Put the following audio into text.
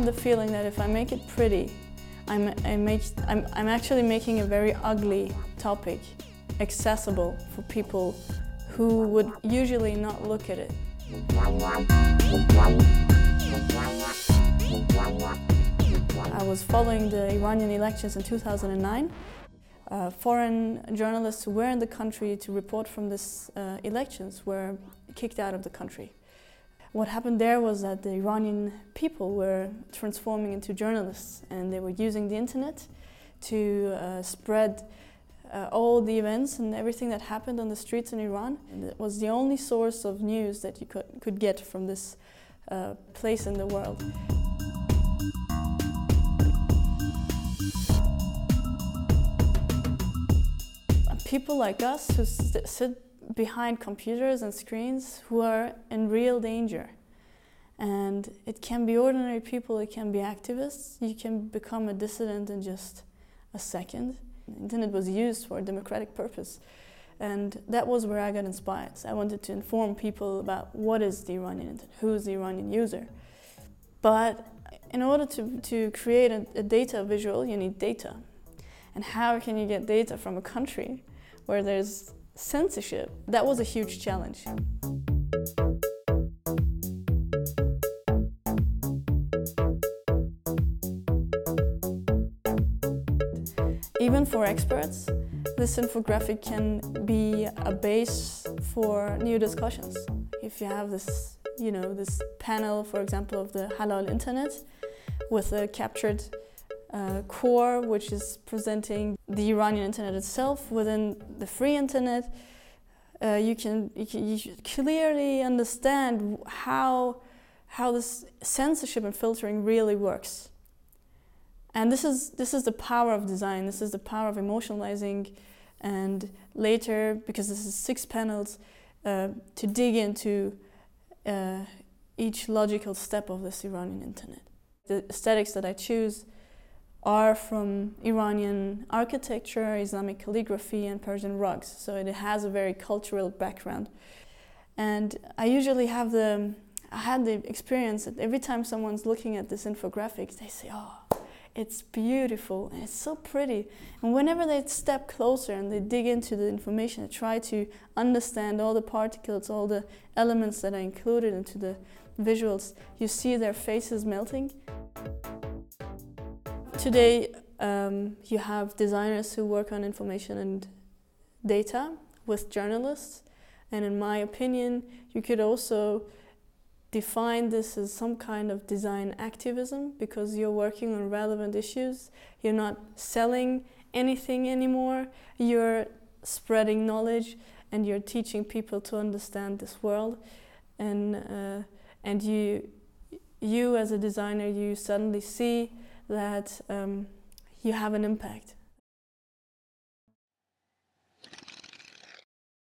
had the feeling that if I make it pretty, I'm, I make, I'm, I'm actually making a very ugly topic accessible for people who would usually not look at it. I was following the Iranian elections in 2009. Uh, foreign journalists who were in the country to report from these uh, elections were kicked out of the country. What happened there was that the Iranian people were transforming into journalists and they were using the internet to uh, spread uh, all the events and everything that happened on the streets in Iran. And it was the only source of news that you could, could get from this uh, place in the world. People like us who sit behind computers and screens who are in real danger. And it can be ordinary people, it can be activists. You can become a dissident in just a second. The internet was used for a democratic purpose. And that was where I got inspired. I wanted to inform people about what is the Iranian internet, who is the Iranian user. But in order to, to create a, a data visual, you need data. And how can you get data from a country where there's censorship, that was a huge challenge. Even for experts, this infographic can be a base for new discussions. If you have this, you know, this panel, for example, of the halal internet with a captured uh, core, which is presenting the Iranian internet itself within the free internet. Uh, you, can, you can you clearly understand how how this censorship and filtering really works. And this is this is the power of design. This is the power of emotionalizing, and later because this is six panels, uh, to dig into uh, each logical step of this Iranian internet. The aesthetics that I choose are from Iranian architecture, Islamic calligraphy, and Persian rugs. So it has a very cultural background. And I usually have the, I had the experience that every time someone's looking at this infographic, they say, oh, it's beautiful and it's so pretty. And whenever they step closer and they dig into the information and try to understand all the particles, all the elements that are included into the visuals, you see their faces melting. Today, um, you have designers who work on information and data with journalists, and in my opinion, you could also define this as some kind of design activism because you're working on relevant issues. You're not selling anything anymore, you're spreading knowledge and you're teaching people to understand this world. And, uh, and you, you, as a designer, you suddenly see that um, you have an impact.